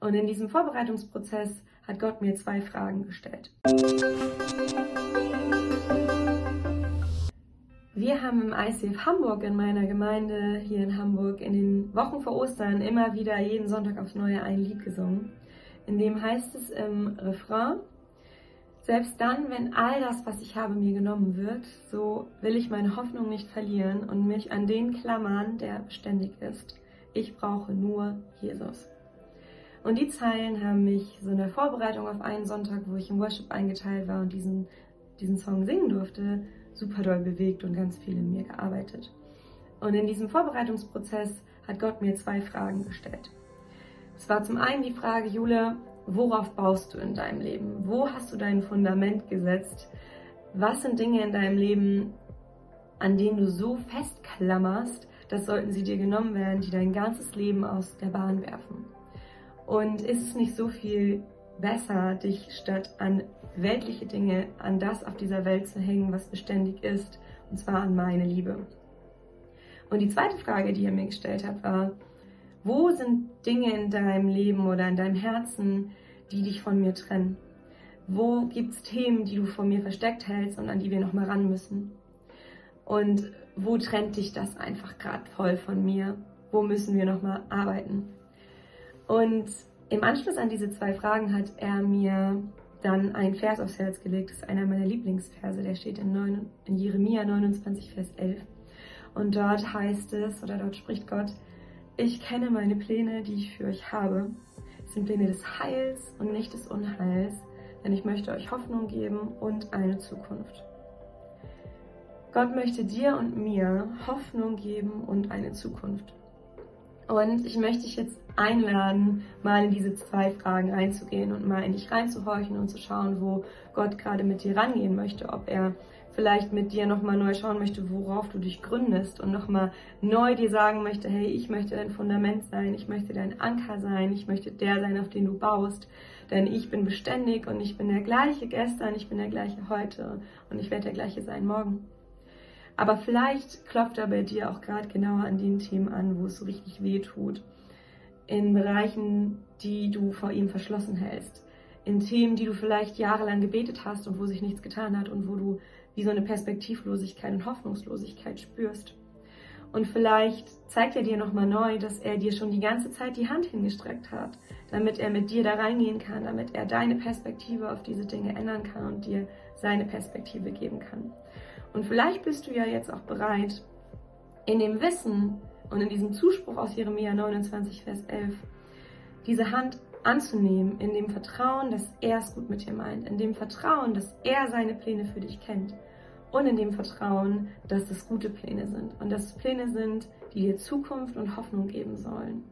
Und in diesem Vorbereitungsprozess hat Gott mir zwei Fragen gestellt. Wir haben im ICF Hamburg in meiner Gemeinde hier in Hamburg in den Wochen vor Ostern immer wieder jeden Sonntag aufs Neue ein Lied gesungen. In dem heißt es im Refrain, selbst dann, wenn all das, was ich habe, mir genommen wird, so will ich meine Hoffnung nicht verlieren und mich an den klammern, der beständig ist. Ich brauche nur Jesus. Und die Zeilen haben mich so in der Vorbereitung auf einen Sonntag, wo ich im Worship eingeteilt war und diesen, diesen Song singen durfte, super doll bewegt und ganz viel in mir gearbeitet. Und in diesem Vorbereitungsprozess hat Gott mir zwei Fragen gestellt. Es war zum einen die Frage, Jule, worauf baust du in deinem Leben? Wo hast du dein Fundament gesetzt? Was sind Dinge in deinem Leben, an denen du so festklammerst, dass sollten sie dir genommen werden, die dein ganzes Leben aus der Bahn werfen? Und ist es nicht so viel besser, dich statt an weltliche Dinge, an das auf dieser Welt zu hängen, was beständig ist, und zwar an meine Liebe? Und die zweite Frage, die er mir gestellt hat, war, wo sind Dinge in deinem Leben oder in deinem Herzen, die dich von mir trennen? Wo gibt es Themen, die du von mir versteckt hältst und an die wir nochmal ran müssen? Und wo trennt dich das einfach gerade voll von mir? Wo müssen wir nochmal arbeiten? Und im Anschluss an diese zwei Fragen hat er mir dann einen Vers aufs Herz gelegt. Das ist einer meiner Lieblingsverse, der steht in, 9, in Jeremia 29, Vers 11. Und dort heißt es, oder dort spricht Gott, ich kenne meine Pläne, die ich für euch habe. Es sind Pläne des Heils und nicht des Unheils, denn ich möchte euch Hoffnung geben und eine Zukunft. Gott möchte dir und mir Hoffnung geben und eine Zukunft. Und ich möchte dich jetzt einladen, mal in diese zwei Fragen reinzugehen und mal in dich reinzuhorchen und zu schauen, wo Gott gerade mit dir rangehen möchte, ob er vielleicht mit dir nochmal neu schauen möchte, worauf du dich gründest und nochmal neu dir sagen möchte, hey, ich möchte dein Fundament sein, ich möchte dein Anker sein, ich möchte der sein, auf den du baust, denn ich bin beständig und ich bin der gleiche gestern, ich bin der gleiche heute und ich werde der gleiche sein morgen. Aber vielleicht klopft er bei dir auch gerade genauer an den Themen an, wo es so richtig weh tut. In Bereichen, die du vor ihm verschlossen hältst. In Themen, die du vielleicht jahrelang gebetet hast und wo sich nichts getan hat und wo du wie so eine Perspektivlosigkeit und Hoffnungslosigkeit spürst. Und vielleicht zeigt er dir nochmal neu, dass er dir schon die ganze Zeit die Hand hingestreckt hat, damit er mit dir da reingehen kann, damit er deine Perspektive auf diese Dinge ändern kann und dir seine Perspektive geben kann. Und vielleicht bist du ja jetzt auch bereit, in dem Wissen und in diesem Zuspruch aus Jeremia 29, Vers 11, diese Hand anzunehmen, in dem Vertrauen, dass er es gut mit dir meint, in dem Vertrauen, dass er seine Pläne für dich kennt und in dem Vertrauen, dass es gute Pläne sind und dass es Pläne sind, die dir Zukunft und Hoffnung geben sollen.